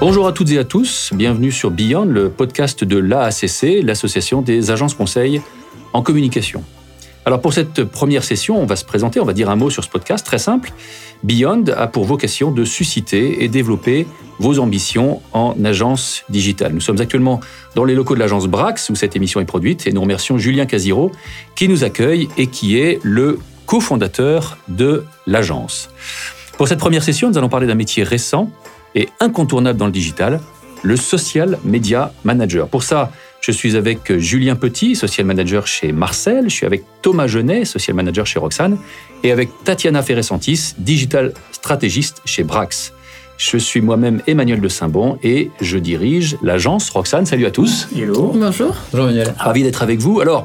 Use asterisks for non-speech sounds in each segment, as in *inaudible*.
Bonjour à toutes et à tous, bienvenue sur Beyond, le podcast de l'AACC, l'association des agences conseils en communication. Alors pour cette première session, on va se présenter, on va dire un mot sur ce podcast très simple. Beyond a pour vocation de susciter et développer vos ambitions en agence digitale. Nous sommes actuellement dans les locaux de l'agence Brax où cette émission est produite et nous remercions Julien Casiro qui nous accueille et qui est le cofondateur de l'agence. Pour cette première session, nous allons parler d'un métier récent et incontournable dans le digital, le social media manager. Pour ça, je suis avec Julien Petit, social manager chez Marcel, je suis avec Thomas Genet, social manager chez Roxane, et avec Tatiana Ferresantis, digital stratégiste chez Brax. Je suis moi-même Emmanuel de Saint-Bon et je dirige l'agence Roxane. Salut à tous. Hello. Bonjour. Bonjour Emmanuel. Ravi d'être avec vous. Alors,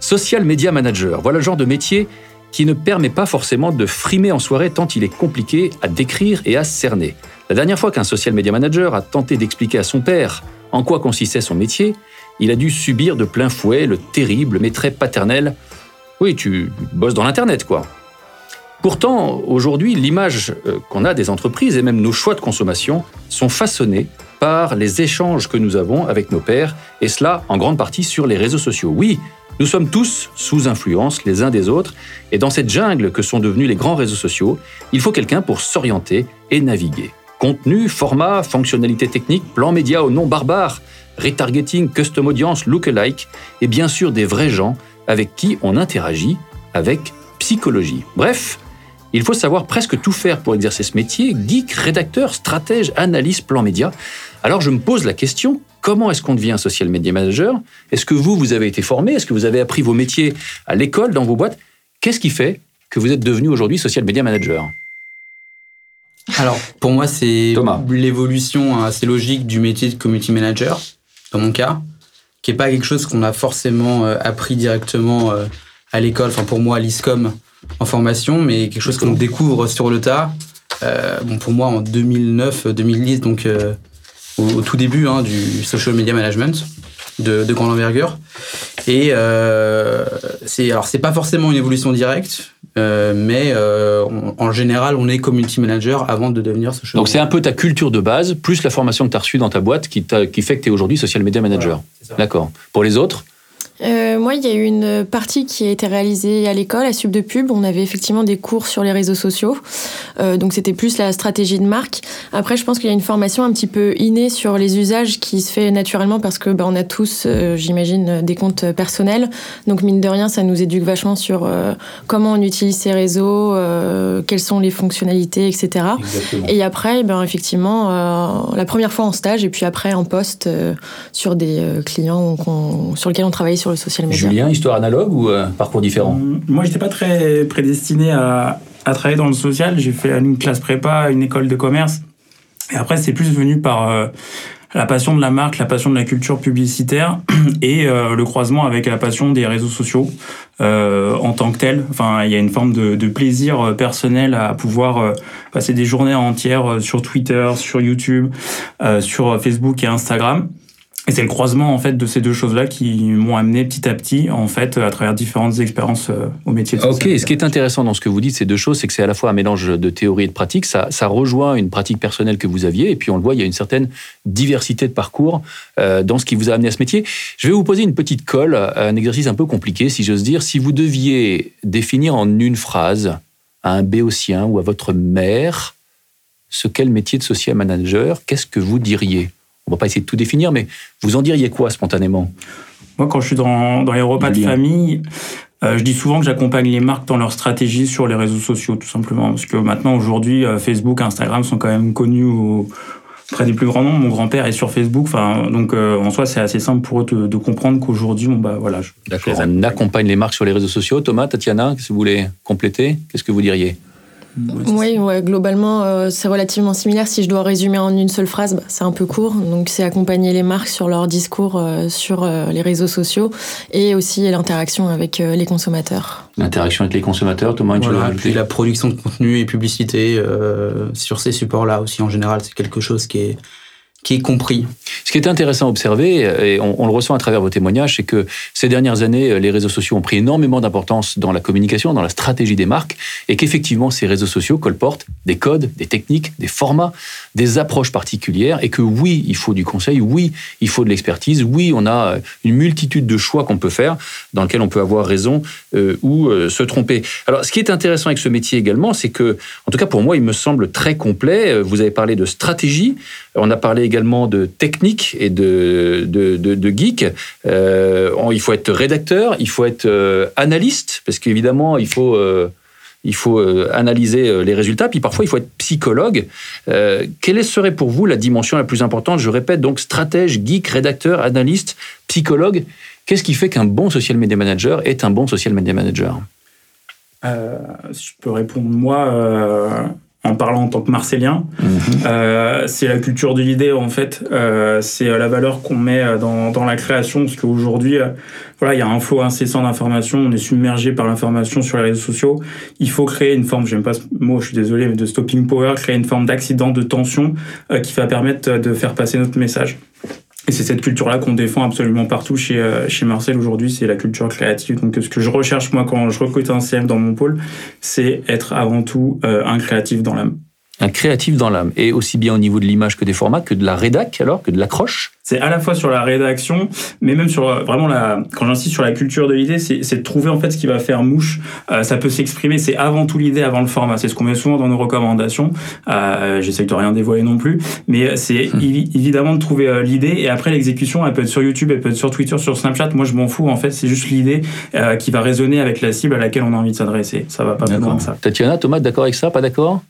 social media manager, voilà le genre de métier qui ne permet pas forcément de frimer en soirée tant il est compliqué à décrire et à cerner. La dernière fois qu'un social media manager a tenté d'expliquer à son père en quoi consistait son métier, il a dû subir de plein fouet le terrible mais très paternel Oui, tu bosses dans l'Internet, quoi. Pourtant, aujourd'hui, l'image euh, qu'on a des entreprises et même nos choix de consommation sont façonnés par les échanges que nous avons avec nos pairs, et cela en grande partie sur les réseaux sociaux. Oui, nous sommes tous sous influence les uns des autres, et dans cette jungle que sont devenus les grands réseaux sociaux, il faut quelqu'un pour s'orienter et naviguer. Contenu, format, fonctionnalités techniques, plan média au nom barbare, retargeting, custom audience, lookalike, et bien sûr des vrais gens avec qui on interagit avec psychologie. Bref, il faut savoir presque tout faire pour exercer ce métier, geek, rédacteur, stratège, analyste, plan média. Alors je me pose la question, comment est-ce qu'on devient un social media manager? Est-ce que vous, vous avez été formé? Est-ce que vous avez appris vos métiers à l'école, dans vos boîtes? Qu'est-ce qui fait que vous êtes devenu aujourd'hui social media manager? Alors, pour moi, c'est l'évolution assez logique du métier de community manager, dans mon cas, qui n'est pas quelque chose qu'on a forcément euh, appris directement euh, à l'école, enfin pour moi à l'ISCOM en formation, mais quelque chose qu'on découvre sur le tas. Euh, bon, pour moi, en 2009-2010, donc au, tout début hein, du social media management de, de grande envergure. Et euh, c'est alors c'est pas forcément une évolution directe, euh, mais euh, en général, on est community manager avant de devenir social. Donc c'est un peu ta culture de base, plus la formation que tu as reçue dans ta boîte qui, qui fait que tu es aujourd'hui social media manager. D'accord. Pour les autres euh, moi, il y a eu une partie qui a été réalisée à l'école, à Sub de Pub. On avait effectivement des cours sur les réseaux sociaux. Euh, donc, c'était plus la stratégie de marque. Après, je pense qu'il y a une formation un petit peu innée sur les usages qui se fait naturellement parce que bah, on a tous, euh, j'imagine, des comptes personnels. Donc, mine de rien, ça nous éduque vachement sur comment on utilise ces réseaux, quelles sont les fonctionnalités, etc. Et après, ben, effectivement, la première fois en stage et puis après en poste sur des clients sur lesquels on travaillait sur le social media. Julien, histoire analogue ou euh, parcours différent Moi, Moi, j'étais pas très prédestiné à, travailler dans le social. J'ai fait une classe prépa, une école de commerce. Et après, c'est plus venu par euh, la passion de la marque, la passion de la culture publicitaire *clears throat* et euh, le croisement avec la passion des réseaux sociaux en tant que tel. Enfin, il y a une forme de, de plaisir personnel à pouvoir passer des journées entières sur Twitter, sur YouTube, sur Facebook et Instagram. Et c'est le croisement en fait de ces deux choses-là qui m'ont amené petit à petit en fait à travers différentes expériences euh, au métier de Ok, ce qui est intéressant dans ce que vous dites, ces deux choses, c'est que c'est à la fois un mélange de théorie et de pratique. Ça, ça rejoint une pratique personnelle que vous aviez, et puis on le voit, il y a une certaine diversité de parcours euh, dans ce qui vous a amené à ce métier. Je vais vous poser une petite colle, un exercice un peu compliqué, si j'ose dire. Si vous deviez définir en une phrase à un béotien ou à votre mère ce qu'est le métier de social manager, qu'est-ce que vous diriez? On va pas essayer de tout définir, mais vous en diriez quoi spontanément? Moi, quand je suis dans, dans les repas de famille, euh, je dis souvent que j'accompagne les marques dans leur stratégie sur les réseaux sociaux, tout simplement. Parce que maintenant, aujourd'hui, euh, Facebook, Instagram sont quand même connus auprès des plus grands nombres. Mon grand-père est sur Facebook. Enfin, donc, euh, en soi, c'est assez simple pour eux de, comprendre qu'aujourd'hui, bon, bah, voilà. D'accord. On accompagne les marques sur les réseaux sociaux. Thomas, Tatiana, si vous voulez compléter, qu'est-ce que vous diriez? Oui, ouais, globalement, euh, c'est relativement similaire. Si je dois résumer en une seule phrase, bah, c'est un peu court. Donc, c'est accompagner les marques sur leur discours euh, sur euh, les réseaux sociaux et aussi l'interaction avec les consommateurs. L'interaction avec les consommateurs, Thomas, voilà, puis la production de contenu et publicité sur ces supports-là aussi, en général, c'est quelque chose qui est qui est compris. Ce qui est intéressant à observer, et on, le ressent à travers vos témoignages, c'est que ces dernières années, les réseaux sociaux ont pris énormément d'importance dans la communication, dans la stratégie des marques, et qu'effectivement, ces réseaux sociaux colportent des codes, des techniques, des formats, des approches particulières, et que oui, il faut du conseil, oui, il faut de l'expertise, oui, on a une multitude de choix qu'on peut faire, dans lesquels on peut avoir raison euh, ou euh, se tromper. Alors, ce qui est intéressant avec ce métier également, c'est que, en tout cas pour moi, il me semble très complet. Vous avez parlé de stratégie, on a parlé également de technique et de, de, geek. Euh, il faut être rédacteur, il faut être euh, analyste, parce qu'évidemment, il faut, euh, il faut analyser les résultats, puis parfois, il faut être psychologue. quelle serait pour vous la dimension la plus importante? Je répète, donc stratège, geek, rédacteur, analyste, psychologue. Qu'est-ce qui fait qu'un bon social media manager est un bon social media manager? Si je peux répondre, moi, en parlant en tant que Marcélien. Mhm. Euh, c'est la culture de l'idée en fait. Euh, c'est euh, la valeur qu'on met dans, dans, la création parce qu'aujourd'hui, voilà, il y a un flot incessant d'informations. On est submergé par l'information sur les réseaux sociaux. Il faut créer une forme, j'aime pas ce mot, je suis désolé, mais de stopping power, créer une forme d'accident, de tension qui va permettre de faire passer notre message. Et c'est cette culture-là qu'on défend absolument partout chez, euh, chez Marcel aujourd'hui, c'est la culture créative. Donc ce que je recherche moi quand je recrute un CM dans mon pôle, c'est être avant tout euh, un créatif dans l'âme. Un créatif dans l'âme, et aussi bien au niveau de l'image que des formats, que de la rédac alors, que de l'accroche c'est à la fois sur la rédaction, mais même sur euh, vraiment la. Quand j'insiste sur la culture de l'idée, c'est de trouver en fait ce qui va faire mouche. Euh, ça peut s'exprimer. C'est avant tout l'idée, avant le format. C'est ce qu'on met souvent dans nos recommandations. Euh, J'essaie de rien dévoiler non plus, mais c'est hmm. évidemment de trouver euh, l'idée et après l'exécution. Elle peut être sur YouTube, elle peut être sur Twitter, sur Snapchat. Moi, je m'en fous. En fait, c'est juste l'idée qui va résonner avec la cible à laquelle on a envie de s'adresser. Ça va pas plus loin que ça. Tatiana, Thomas, d'accord avec ça? Pas d'accord?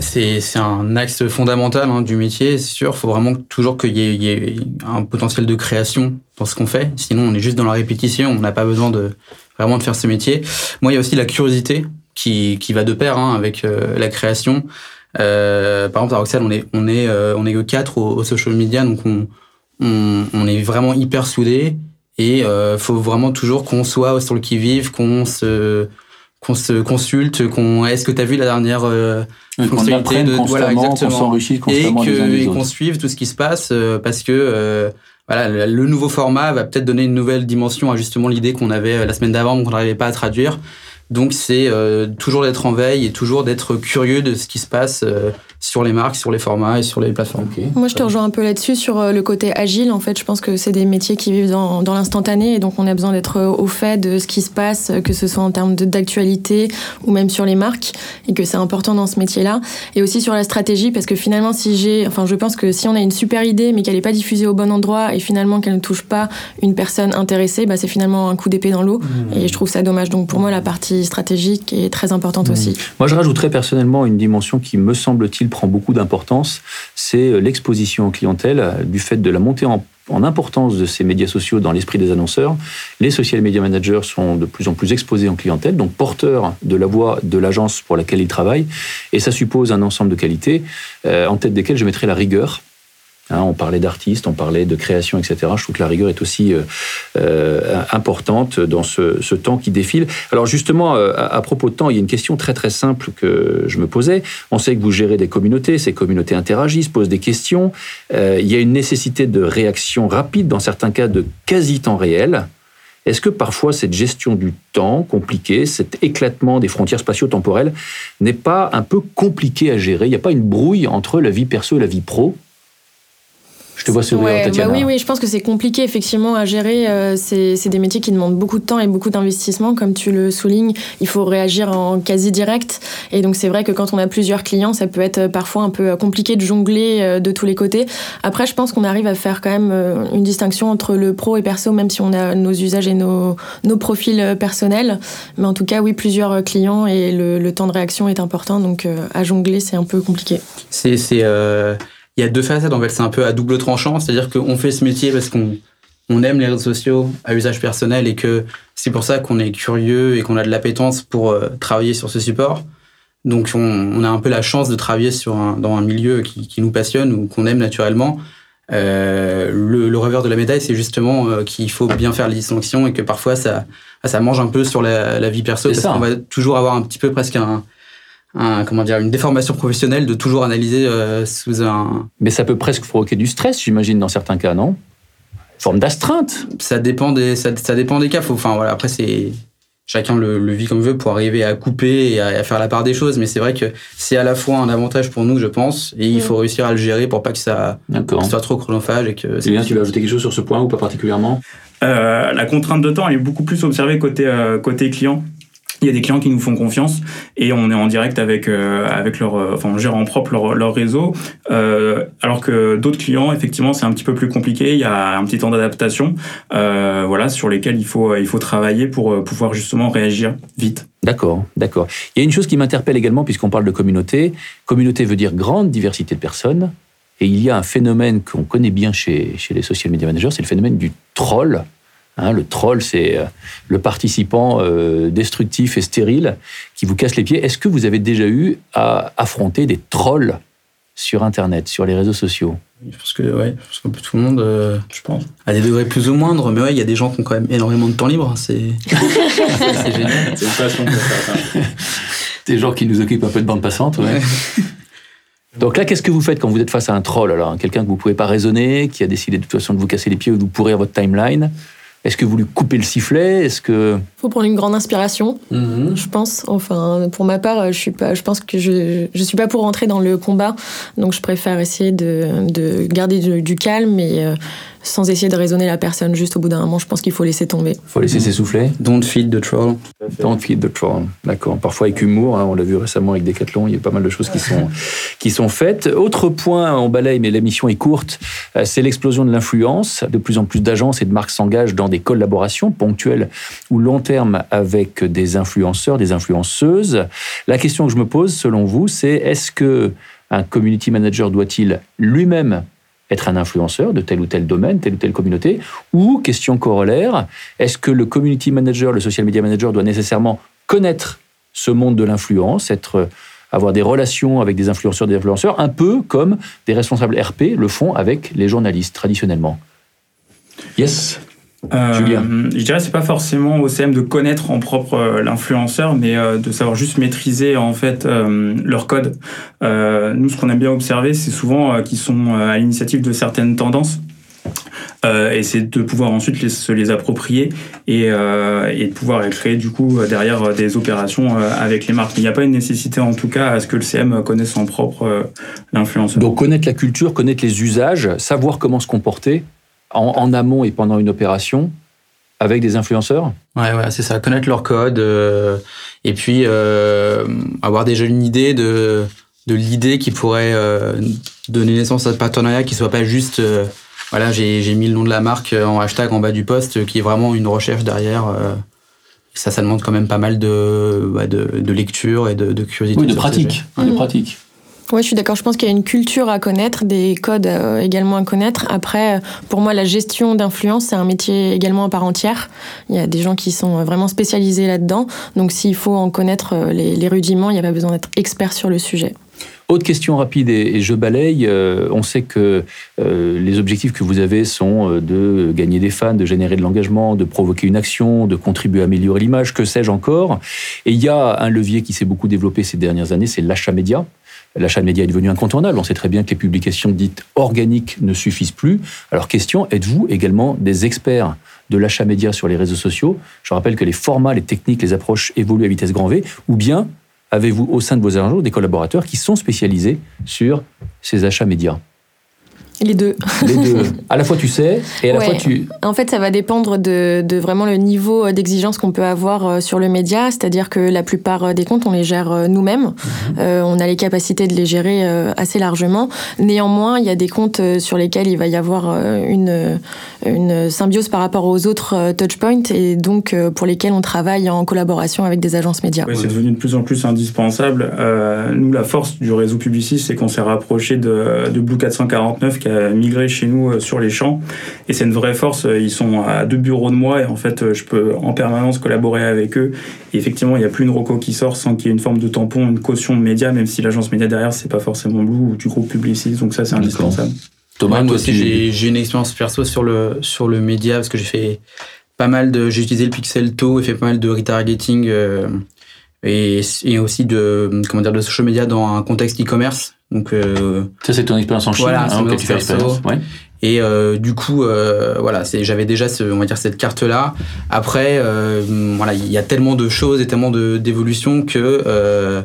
C'est un axe fondamental hein, du métier, c'est sûr. Il faut vraiment toujours qu'il y, y, ait un potentiel de création dans ce qu'on fait. Sinon, on est juste dans la répétition. On n'a pas besoin de vraiment de faire ce métier. Moi, il y a aussi la curiosité qui, qui va de pair hein, avec euh, la création. Euh, par exemple, à Roxelle, on est on est euh, on est que quatre au, social media, donc on, on, est vraiment hyper soudés. Et euh, faut vraiment toujours qu'on soit sur le qui vive, qu'on se qu'on se consulte, qu'on est-ce que tu as vu la dernière de voilà s'enrichisse constamment et qu'on suive tout ce qui se passe euh, parce que euh, voilà le nouveau format va peut-être donner une nouvelle dimension à justement l'idée qu'on avait euh, la semaine d'avant qu'on n'arrivait pas à traduire. Donc c'est toujours d'être en veille et toujours d'être curieux de ce qui se passe sur les marques, sur les formats et sur les plateformes. Moi, je te rejoins un peu là-dessus sur euh, le côté agile. En fait, je pense que c'est des métiers qui vivent dans, dans l'instantané et donc on a besoin d'être euh, au fait de ce qui se passe, que ce soit en termes d'actualité ou même sur les marques et que c'est important dans ce métier-là. Et aussi sur la stratégie parce que finalement, si j'ai, enfin, je pense que si on a une super idée mais qu'elle n'est pas diffusée au bon endroit et finalement qu'elle ne touche pas une personne intéressée, bah, c'est finalement un coup d'épée dans l'eau mmh. et je trouve ça dommage. Donc pour moi, la partie stratégique est très importante mmh. aussi. Moi, je rajouterais personnellement une dimension qui me semble-t-il prend beaucoup d'importance, c'est euh, l'exposition en clientèle euh, du fait de la montée en, importance de ces médias sociaux dans l'esprit des annonceurs. Les social media managers sont de plus en plus exposés en clientèle, donc porteurs de la voix de l'agence pour laquelle ils travaillent, et ça suppose un ensemble de qualités, euh, en tête desquelles je mettrai la rigueur, Hein, on parlait d'artistes, on parlait de création, etc. Je trouve que la rigueur est aussi euh, euh, importante dans ce, temps qui défile. Alors justement, euh, à, propos de temps, il y a une question très très simple que je me posais. On sait que vous gérez des communautés, ces communautés interagissent, posent des questions. il y a une nécessité de réaction rapide, dans certains cas de quasi-temps réel. Est-ce que parfois cette gestion du temps compliquée, cet éclatement des frontières spatio-temporelles n'est pas un peu compliqué à gérer? Il n'y a pas une brouille entre la vie perso et la vie pro? Je te vois sourire, Tatiana. Bah oui, oui, je pense que c'est compliqué effectivement à gérer. Euh, c'est des métiers qui demandent beaucoup de temps et beaucoup d'investissement, comme tu le soulignes. Il faut réagir en quasi direct. Et donc c'est vrai que quand on a plusieurs clients, ça peut être parfois un peu compliqué de jongler euh, de tous les côtés. Après, je pense qu'on arrive à faire quand même euh, une distinction entre le pro et perso, même si on a nos usages et nos, nos profils personnels. Mais en tout cas, oui, plusieurs clients et le, le temps de réaction est important. Donc à jongler, c'est un peu compliqué. C'est il y a deux facettes en fait, c'est un peu à double tranchant, c'est-à-dire qu'on fait ce métier parce qu'on on aime les réseaux sociaux à usage personnel et que c'est pour ça qu'on est curieux et qu'on a de l'appétence pour euh, travailler sur ce support. Donc on, a un peu la chance de travailler sur dans un milieu qui, nous passionne ou qu'on aime naturellement. Euh, le, le, revers de la médaille, c'est justement euh, qu'il faut bien faire les distinctions et que parfois ça, ça mange un peu sur la, vie perso parce qu'on va toujours avoir un petit peu presque un, comment dire, une déformation professionnelle de toujours analyser euh, sous un. Mais ça peut presque provoquer du stress, j'imagine, dans certains cas, non? Forme d'astreinte. Ça dépend des, ça, dépend des cas. enfin voilà, après c'est chacun le, vit comme veut pour arriver à couper et à, faire la part des choses. Mais c'est vrai que c'est à la fois un avantage pour nous, je pense, et il faut réussir à le gérer pour pas que ça soit trop chronophage et que. C'est bien. Tu veux ajouter quelque chose sur ce point ou pas particulièrement? Euh, La contrainte de temps est beaucoup plus observée côté euh, côté client. Il y a des clients qui nous font confiance et on est en direct avec euh, avec leur euh, enfin on gère en propre leur, réseau euh, alors que d'autres clients effectivement c'est un petit peu plus compliqué il y a un petit temps d'adaptation euh, voilà sur lesquels il faut il faut travailler pour pouvoir justement réagir vite. D'accord, d'accord. Il y a une chose qui m'interpelle également puisqu'on parle de communauté. Communauté veut dire grande diversité de personnes et il y a un phénomène qu'on connaît bien chez chez les social media managers, c'est le phénomène du troll. Hein, le troll, c'est euh, le participant euh, destructif et stérile qui vous casse les pieds. Est-ce que vous avez déjà eu à affronter des trolls sur Internet, sur les réseaux sociaux? Je pense que ouais, je pense tout le monde, euh, je pense, à des degrés plus ou moindres, mais ouais, il y a des gens qui ont quand même énormément de temps libre. Hein, c'est *laughs* génial. C'est une passion *laughs* Des gens qui nous occupent un peu de bande passante, ouais. *laughs* Donc là, qu'est-ce que vous faites quand vous êtes face à un troll alors? Quelqu'un que vous pouvez pas raisonner, qui a décidé de toute façon de vous casser les pieds ou de vous pourrir votre timeline? Est-ce que vous lui coupez le sifflet? Est-ce que faut prendre une grande inspiration, mhm. je pense. Enfin, pour ma part, je suis pas. Je pense que je je suis pas pour rentrer dans le combat, donc je préfère essayer de, de garder du, calme et euh, sans essayer de raisonner la personne. Juste au bout d'un moment, je pense qu'il faut laisser tomber. Il faut laisser s'essouffler. Don't feed the troll. Don't feed the troll. D'accord. Parfois avec humour. Hein, on l'a vu récemment avec Decathlon. Il y a pas mal de choses qui sont *laughs* qui sont faites. Autre point, on balaye, mais l'émission est courte. Euh, c'est l'explosion de l'influence. De plus en plus d'agences et de marques s'engagent dans des collaborations ponctuelles ou long terme avec des influenceurs, des influenceuses. La question que je me pose, selon vous, c'est est-ce que un community manager doit-il lui-même être un influenceur de tel ou tel domaine, telle ou telle communauté Ou, question corollaire, est-ce que le community manager, le social media manager doit nécessairement connaître ce monde de l'influence, être avoir des relations avec des influenceurs, des influenceurs, un peu comme des responsables RP le font avec les journalistes traditionnellement? Yes? Euh, je dirais c'est pas forcément au CM de connaître en propre euh, l'influenceur, mais euh, de savoir juste maîtriser en fait leur code. nous, ce qu'on aime bien observer, c'est souvent qu'ils sont à l'initiative de certaines tendances. et c'est de pouvoir ensuite se les approprier et, et, de pouvoir créer du coup derrière des opérations avec les marques. Il n'y a pas une nécessité en tout cas à ce que le CM connaisse en propre l'influenceur. Donc connaître la culture, connaître les usages, savoir comment se comporter, en, amont et pendant une opération avec des influenceurs Ouais, ouais, c'est ça. Connaître leur code euh, et puis euh, avoir déjà une idée de, de l'idée qui pourrait euh, donner naissance à ce partenariat qui soit pas juste voilà, j'ai mis le nom de la marque en hashtag en bas du poste, qui est vraiment une recherche derrière. ça, ça demande quand même pas mal de, bah, de, lecture et de, curiosité. Oui, de pratique. de mmh. pratique. Oui, je suis d'accord. Je pense qu'il y a une culture à connaître, des codes euh, également à connaître. Après, euh, pour moi, la gestion d'influence, c'est un métier également à part entière. Il y a des gens qui sont vraiment spécialisés là-dedans. Donc, s'il faut en connaître euh, les, rudiments, il n'y a pas besoin d'être expert sur le sujet. Autre question rapide et, je balaye. on sait que les objectifs que vous avez sont de gagner des fans, de générer de l'engagement, de provoquer une action, de contribuer à améliorer l'image, que sais-je encore. Et il y a un levier qui s'est beaucoup développé ces dernières années, c'est l'achat média. L'achat de médias est devenu incontournable. On sait très bien que les publications dites organiques ne suffisent plus. Alors question, êtes-vous également des experts de l'achat média sur les réseaux sociaux? Je rappelle que les formats, les techniques, les approches évoluent à vitesse grand V. Ou bien avez-vous au sein de vos agences des collaborateurs qui sont spécialisés sur ces achats médias? Les deux. Les deux. *laughs* À la fois tu sais et à la fois tu. En fait, ça va dépendre de, de vraiment le niveau d'exigence qu'on peut avoir euh, sur le média. C'est-à-dire que la plupart euh, des comptes, on les gère euh, nous-mêmes. Mhm. on a les capacités de les gérer assez largement. Néanmoins, il y a des comptes sur lesquels il va y avoir une, une symbiose par rapport aux autres touchpoints et donc pour lesquels on travaille en collaboration avec des agences médias. Oui, c'est devenu de plus en plus indispensable. nous, la force du réseau Publicis, c'est qu'on s'est rapproché de, de Blue 449 qui migré chez nous euh, sur les champs. Et c'est une vraie force. Euh, ils sont à deux bureaux de moi et en fait, euh, je peux en permanence collaborer avec eux. Et effectivement, il n'y a plus une roco qui sort sans qu'il y ait une forme de tampon, une caution de médias, même si l'agence média derrière, c'est pas forcément Blue ou du groupe Publicis. Donc ça, c'est indispensable. Thomas, moi aussi, j'ai une expérience perso sur le, sur le média parce que j'ai fait pas mal de. J'ai utilisé le Pixel To et fait pas mal de retargeting. et, aussi de comment dire de social media dans un contexte e-commerce. Donc ça c'est ton expérience en Chine, voilà, hein, tu fais Ouais. Et euh, du coup, euh, voilà, j'avais déjà, ce, on va dire, cette carte-là. Après, euh, voilà, il y a tellement de choses et tellement d'évolutions que euh,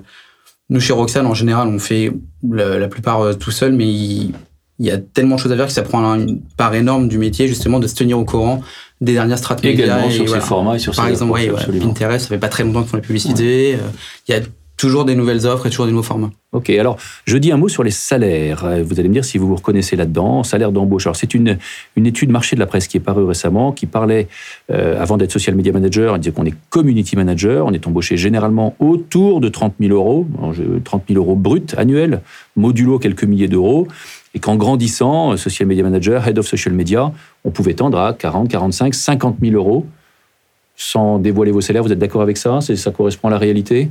nous chez Roxane, en général, on fait la, plupart euh, tout seul, mais il, y a tellement de choses à faire que ça prend une part énorme du métier, justement, de se tenir au courant des dernières stratégies. Également sur ces formats et sur Par exemple, ouais, Pinterest, ça fait pas très longtemps qu'ils font la publicité. Il y a toujours des nouvelles offres et toujours des nouveaux formats. Ok, alors je dis un mot sur les salaires. Vous allez me dire si vous vous reconnaissez là-dedans. Salaire d'embauche. Alors c'est une, une étude marché de la presse qui est parue récemment, qui parlait, euh, avant d'être social media manager, elle disait qu'on est community manager. On est embauché généralement autour de 30 000 euros, 30 000 euros bruts annuels, modulo quelques milliers d'euros. Et qu'en grandissant, social media manager, head of social media, on pouvait tendre à 40, 45, 50 000 euros. Sans dévoiler vos salaires, vous êtes d'accord avec ça? Ça correspond à la réalité?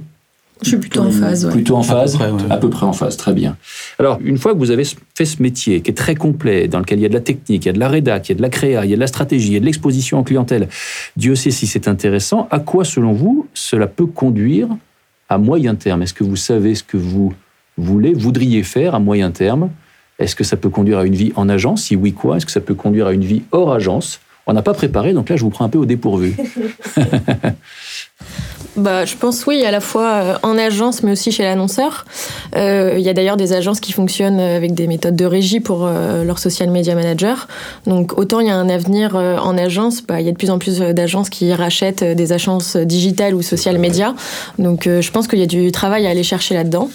Je suis plutôt en phase. Plutôt en phase, à peu, près, en phase, très bien. Alors, une fois que vous avez fait ce métier qui est très complet, dans lequel il y a de la technique, il y a de la rédac, il y a de la créa, il y a de la stratégie, il y a de l'exposition en clientèle, Dieu sait si c'est intéressant, à quoi, selon vous, cela peut conduire à moyen terme? Est-ce que vous savez ce que vous voulez, voudriez faire à moyen terme? Est-ce que ça peut conduire à une vie en agence? Si oui, quoi? Est-ce que ça peut conduire à une vie hors agence? On n'a pas préparé, donc là, je vous prends un peu au dépourvu. *laughs* bah, Je pense oui, à la fois euh, en agence, mais aussi chez l'annonceur. Euh, il y a d'ailleurs des agences qui fonctionnent avec des méthodes de régie pour euh, leur social media manager. Donc autant il y a un avenir en agence, bah, il y a de plus en plus d'agences qui rachètent des agences digitales ou social media. Donc je pense qu'il y a du travail à aller chercher là-dedans.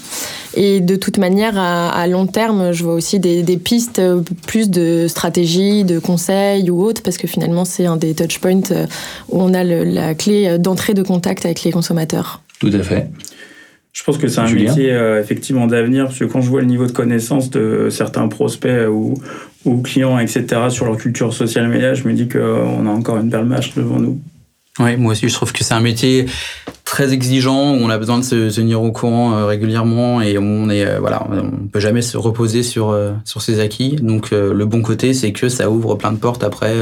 Et de toute manière, à, long terme, je vois aussi des, pistes plus de stratégie, de conseils ou autres, parce que finalement, c'est un des touchpoints où on a la clé d'entrée de contact avec les consommateurs. Tout à fait. Je pense que c'est un métier euh, effectivement d'avenir, parce que quand je vois le niveau de connaissance de certains prospects ou, ou clients, etc., sur leur culture sociale média, je me dis qu'on a encore une belle match devant nous. Oui, moi aussi, je trouve que c'est un métier très exigeant, où on a besoin de se tenir au courant euh, régulièrement et on est euh, voilà, on peut jamais se reposer sur sur ses acquis. Donc le bon côté, c'est que ça ouvre plein de portes après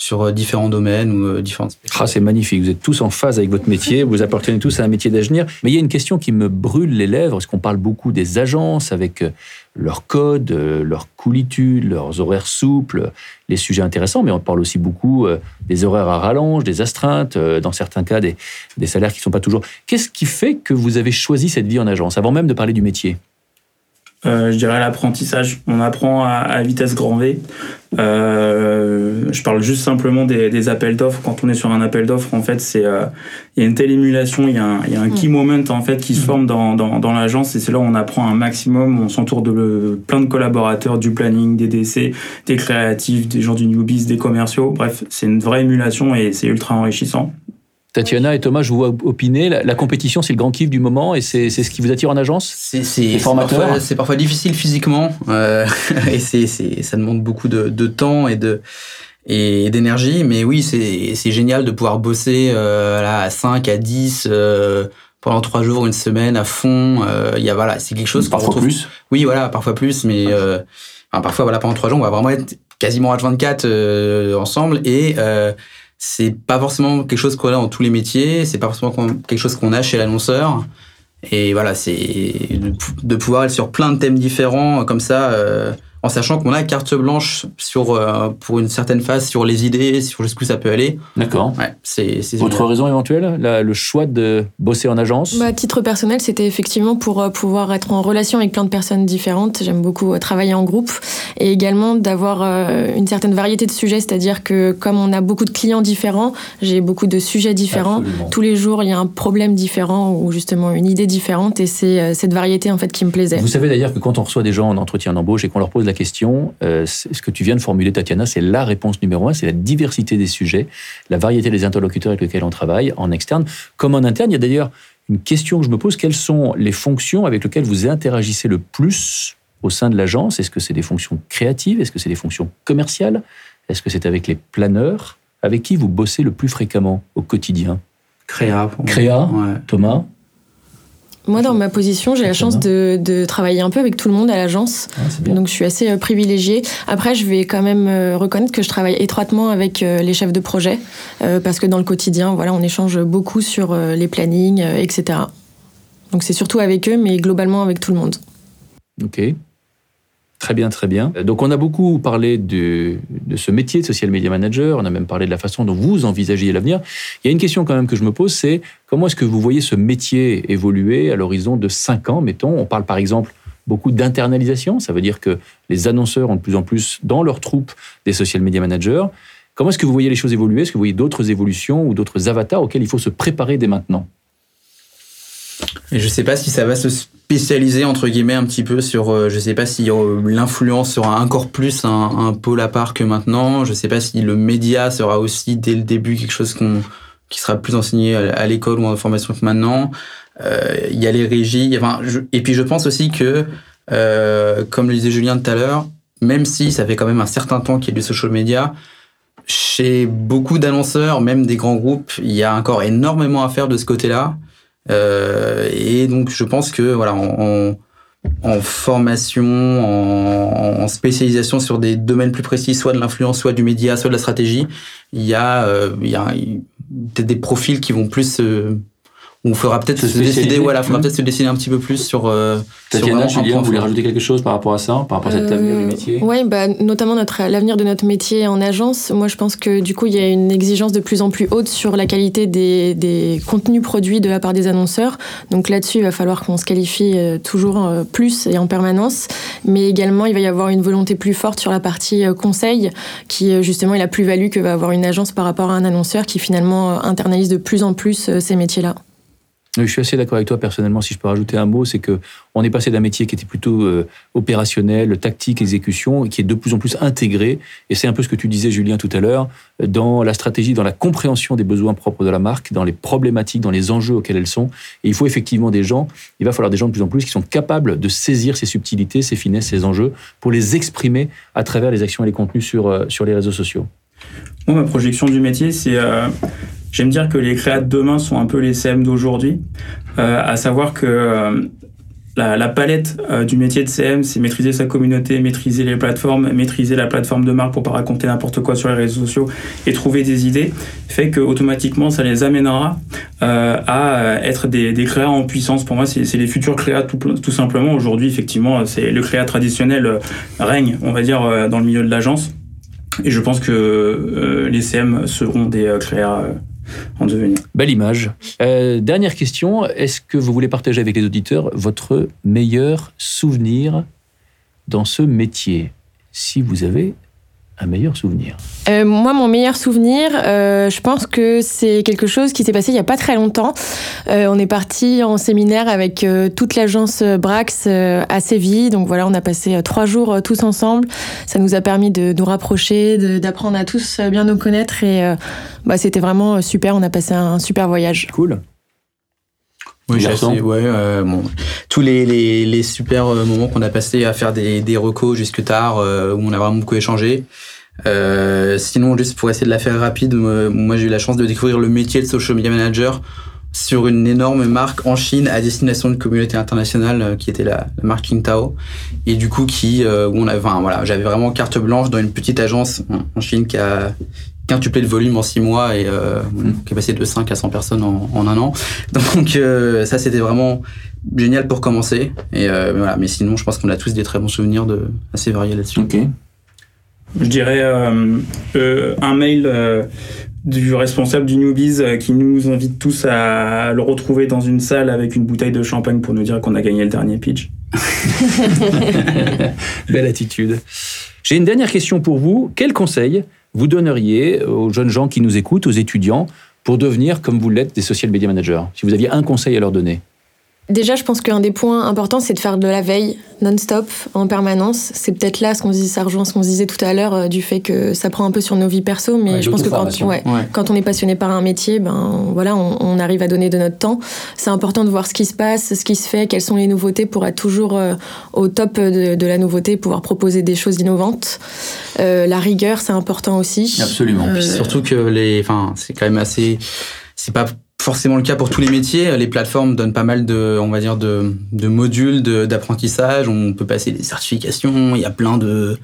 sur euh, différents domaines ou euh, différentes ah, C'est magnifique, vous êtes tous en phase avec votre métier, vous appartenez tous à un métier d'avenir. Mais il y a une question qui me brûle les lèvres, parce qu'on parle beaucoup des agences avec euh, leurs codes, leurs coolitudes, leurs horaires souples, les sujets intéressants, mais on parle aussi beaucoup des horaires à rallonge, des astreintes, dans certains cas des, des salaires qui ne sont pas toujours... Qu'est-ce qui fait que vous avez choisi cette vie en agence, avant même de parler du métier? Je dirais l'apprentissage. On apprend à, vitesse grand V. Euh, je parle juste simplement des, appels d'offres. Quand on est sur un appel d'offres, en fait, c'est euh, il y a une telle émulation, il y a un, y a un key mm. moment en fait qui se mm. forme dans, dans, dans l'agence et c'est là où on apprend un maximum. On s'entoure de plein de collaborateurs, du planning, des DC, des créatifs, des gens du newbies, des commerciaux. Bref, c'est une vraie émulation et c'est ultra enrichissant. Tatiana et Thomas, je vous vois opiner. La, compétition, c'est le grand kiff du moment et c'est ce qui vous attire en agence C'est parfois, parfois, difficile physiquement euh, *laughs* et c'est ça demande beaucoup de, de temps et de et d'énergie. Mais oui, c'est génial de pouvoir bosser euh, là, à 5, à 10 euh, pendant 3 jours, une semaine à fond. Euh, il y a voilà, c'est quelque chose. Parfois plus. Oui, voilà, parfois plus, mais euh, enfin, parfois voilà, pendant 3 jours, on va vraiment être quasiment H24 ensemble et c'est pas forcément quelque chose qu'on a dans tous les métiers, c'est pas forcément quelque chose qu'on a chez l'annonceur. Et voilà, c'est de, pouvoir être sur plein de thèmes différents comme ça. Euh, en sachant qu'on a carte blanche sur, euh, pour une certaine phase sur les idées, sur jusqu'où ça peut aller. D'accord. Ouais, c'est, Votre raison éventuelle Le choix de bosser en agence? Bah, À titre personnel, c'était effectivement pour euh, pouvoir être en relation avec plein de personnes différentes. J'aime beaucoup euh, travailler en groupe et également d'avoir une certaine variété de sujets, c'est-à-dire que comme on a beaucoup de clients différents, j'ai beaucoup de sujets différents. Tous les jours, il y a un problème différent ou justement une idée différente et c'est cette variété en fait qui me plaisait. Vous savez d'ailleurs que quand on reçoit des gens en entretien d'embauche et qu'on leur pose la question, euh, ce que tu viens de formuler, Tatiana, c'est la réponse numéro un, c'est la diversité des sujets, la variété des interlocuteurs avec lesquels on travaille, en externe comme en interne. Il y a d'ailleurs une question que je me pose, quelles sont les fonctions avec lesquelles vous interagissez le plus au sein de l'agence? Est-ce que c'est des fonctions créatives? Est-ce que c'est des fonctions commerciales? Est-ce que c'est avec les planeurs? Avec qui vous bossez le plus fréquemment au quotidien? Créa. Créa, Thomas? Moi, dans ma position, j'ai la chance de, de, travailler un peu avec tout le monde à l'agence. Ah, donc, je suis assez privilégiée. Après, je vais quand même reconnaître que je travaille étroitement avec les chefs de projet parce que dans le quotidien, voilà, on échange beaucoup sur les plannings, etc. Donc, c'est surtout avec eux, mais globalement avec tout le monde. Ok. Très bien, très bien. Donc on a beaucoup parlé de, de, ce métier de social media manager, on a même parlé de la façon dont vous envisagez l'avenir. Il y a une question quand même que je me pose, c'est comment est-ce que vous voyez ce métier évoluer à l'horizon de 5 ans, mettons? On parle par exemple beaucoup d'internalisation, ça veut dire que les annonceurs ont de plus en plus dans leur troupe des social media managers. Comment est-ce que vous voyez les choses évoluer? Est-ce que vous voyez d'autres évolutions ou d'autres avatars auxquels il faut se préparer dès maintenant? Et je sais pas si ça va se spécialiser entre guillemets un petit peu sur, euh, je sais pas si euh, l'influence sera encore plus un, un, pôle à part que maintenant. Je sais pas si le média sera aussi dès le début quelque chose qu'on qui sera plus enseigné à l'école ou en formation que maintenant. Euh, il y a les régies. Et puis je pense aussi que, euh, comme le disait Julien tout à l'heure, même si ça fait quand même un certain temps qu'il y a du social media, chez beaucoup d'annonceurs, même des grands groupes, il y a encore énormément à faire de ce côté-là. Euh, et donc, je pense que voilà, en, en formation, en, spécialisation sur des domaines plus précis, soit de l'influence, soit du média, soit de la stratégie, il y a, euh, il y a des profils qui vont plus on fera peut-être se, décider, voilà, faudra peut-être se décider un petit peu plus sur. Euh, Tatiana, Julien, vous voulez rajouter quelque chose par rapport à ça, par rapport à cet avenir du métier Oui, bah, notamment notre l'avenir de notre métier en agence. Moi, je pense que du coup, il y a une exigence de plus en plus haute sur la qualité des, des contenus produits de la part des annonceurs. Donc là-dessus, il va falloir qu'on se qualifie euh, toujours euh, plus et en permanence. Mais également, il va y avoir une volonté plus forte sur la partie euh, conseil, qui justement est la plus-value que va avoir une agence par rapport à un annonceur qui finalement internalise de plus en plus ces métiers-là. Je suis assez d'accord avec toi personnellement. Si je peux rajouter un mot, c'est que on est passé d'un métier qui était plutôt euh, opérationnel, tactique, exécution, et qui est de plus en plus intégré. Et c'est un peu ce que tu disais, Julien, tout à l'heure, dans la stratégie, dans la compréhension des besoins propres de la marque, dans les problématiques, dans les enjeux auxquels elles sont. Et il faut effectivement des gens. Il va falloir des gens de plus en plus qui sont capables de saisir ces subtilités, ces finesses, ces enjeux, pour les exprimer à travers les actions et les contenus sur euh, sur les réseaux sociaux. Moi, ma projection du métier, c'est euh, J'aime dire que les créas de demain sont un peu les CM d'aujourd'hui, euh, à savoir que euh, la, la, palette euh, du métier de CM, c'est maîtriser sa communauté, maîtriser les plateformes, maîtriser la plateforme de marque pour pas raconter n'importe quoi sur les réseaux sociaux et trouver des idées, fait que automatiquement ça les amènera euh, à être des, des créas en puissance. Pour moi, c'est les futurs créas tout, tout simplement. Aujourd'hui, effectivement, c'est le créa traditionnel règne, on va dire, dans le milieu de l'agence. Et je pense que les CM seront des créas en devenir. Belle image. Euh, dernière question, est-ce que vous voulez partager avec les auditeurs votre meilleur souvenir dans ce métier? Si vous avez un meilleur souvenir euh, Moi, mon meilleur souvenir, euh, je pense que c'est quelque chose qui s'est passé il n'y a pas très longtemps. Euh, on est parti en séminaire avec toute l'agence Brax à Séville. Donc voilà, on a passé trois jours tous ensemble. Ça nous a permis de nous rapprocher, d'apprendre à tous bien nous connaître. Et bah, c'était vraiment super. On a passé un super voyage. Cool. Oui, ouais, bon. Tous les, les, les super moments qu'on a passés à faire des, des recos jusque tard, où on a vraiment beaucoup échangé. Euh, sinon, juste pour essayer de la faire rapide, moi j'ai eu la chance de découvrir le métier de social media manager sur une énorme marque en Chine à destination de communauté internationale euh, qui était la, la marque Qingdao et du coup qui euh, où on avait enfin, voilà j'avais vraiment carte blanche dans une petite agence en Chine qui a quintuplé le volume en six mois et euh, mm. qui est passé de 5 à 100 personnes en, en un an *laughs* donc euh, ça c'était vraiment génial pour commencer et euh, voilà mais sinon je pense qu'on a tous des très bons souvenirs de assez variés là-dessus okay je dirais euh, euh, un mail euh, du responsable du Newbies euh, qui nous invite tous à le retrouver dans une salle avec une bouteille de champagne pour nous dire qu'on a gagné le dernier pitch. *laughs* Belle attitude. J'ai une dernière question pour vous. Quel conseil vous donneriez aux jeunes gens qui nous écoutent, aux étudiants, pour devenir, comme vous l'êtes, des social media managers Si vous aviez un conseil à leur donner. Déjà, je pense qu'un des points importants, c'est de faire de la veille non-stop, en permanence. C'est peut-être là ce qu'on disait, ça rejoint ce qu'on se disait tout à l'heure, euh, du fait que ça prend un peu sur nos vies perso, mais je pense que quand, ouais, quand on est passionné par un métier, ben voilà, on, on, arrive à donner de notre temps. C'est important de voir ce qui se passe, ce qui se fait, quelles sont les nouveautés pour être toujours euh, au top de, de, la nouveauté, pouvoir proposer des choses innovantes. Euh, la rigueur, c'est important aussi. Absolument. Surtout que les, enfin, c'est quand même assez, c'est pas forcément le cas pour tous les métiers. Les plateformes donnent pas mal de, on va dire, de, de modules d'apprentissage. On peut passer des certifications. Il y a plein de,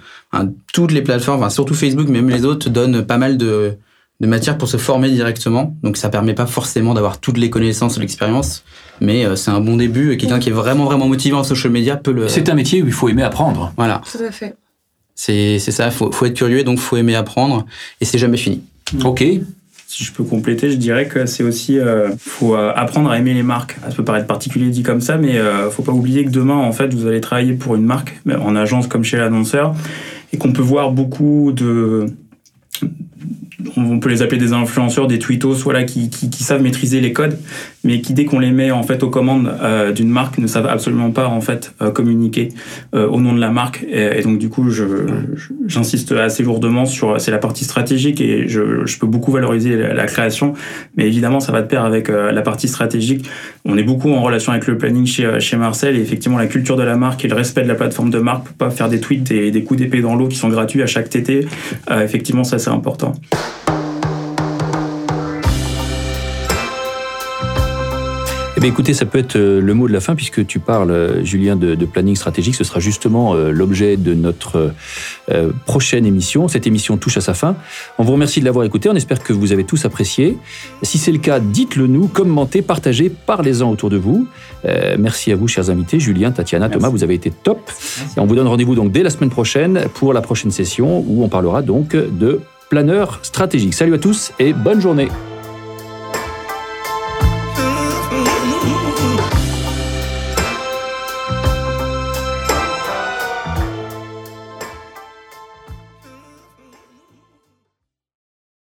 toutes les plateformes, surtout Facebook, même les autres donnent pas mal de, de matières pour se former directement. Donc ça permet pas forcément d'avoir toutes les connaissances ou l'expérience, mais euh, c'est un bon début. Et quelqu'un qui est vraiment vraiment motivé en social media peut le. C'est un métier où il faut aimer apprendre. Voilà. Tout à fait. C'est c'est ça. Faut faut être curieux, donc faut aimer apprendre, et c'est jamais fini. Ok. Si je peux compléter, je dirais que c'est aussi euh, faut euh, apprendre à aimer les marques. Ça peut paraître particulier dit comme ça, mais euh, faut pas oublier que demain, en fait, vous allez travailler pour une marque, en agence comme chez l'annonceur, et qu'on peut voir beaucoup de on peut les appeler des influenceurs, des tweetos, voilà, qui, qui, qui, savent maîtriser les codes, mais qui dès qu'on les met en fait aux commandes euh, d'une marque ne savent absolument pas en fait euh, communiquer euh, au nom de la marque. Et, donc du coup, j'insiste assez lourdement sur c'est la partie stratégique et je, je peux beaucoup valoriser la, création, mais évidemment ça va de pair avec la partie stratégique. On est beaucoup en relation avec le planning chez, chez Marcel et effectivement la culture de la marque et le respect de la plateforme de marque pour pas faire des tweets et des coups d'épée dans l'eau qui sont gratuits à chaque TT. effectivement, ça c'est important. Eh bien, écoutez, ça peut être euh, le mot de la fin puisque tu parles, euh, Julien, de, planning stratégique. Ce sera justement euh, l'objet de notre prochaine émission. Cette émission touche à sa fin. On vous remercie de l'avoir écouté. On espère que vous avez tous apprécié. Si c'est le cas, dites-le nous, commentez, partagez, parlez-en autour de vous. merci à vous, chers invités, Julien, Tatiana, Thomas, vous avez été top. Et on vous donne rendez-vous donc dès la semaine prochaine pour la prochaine session où on parlera donc de planeur stratégique. Salut à tous et bonne journée.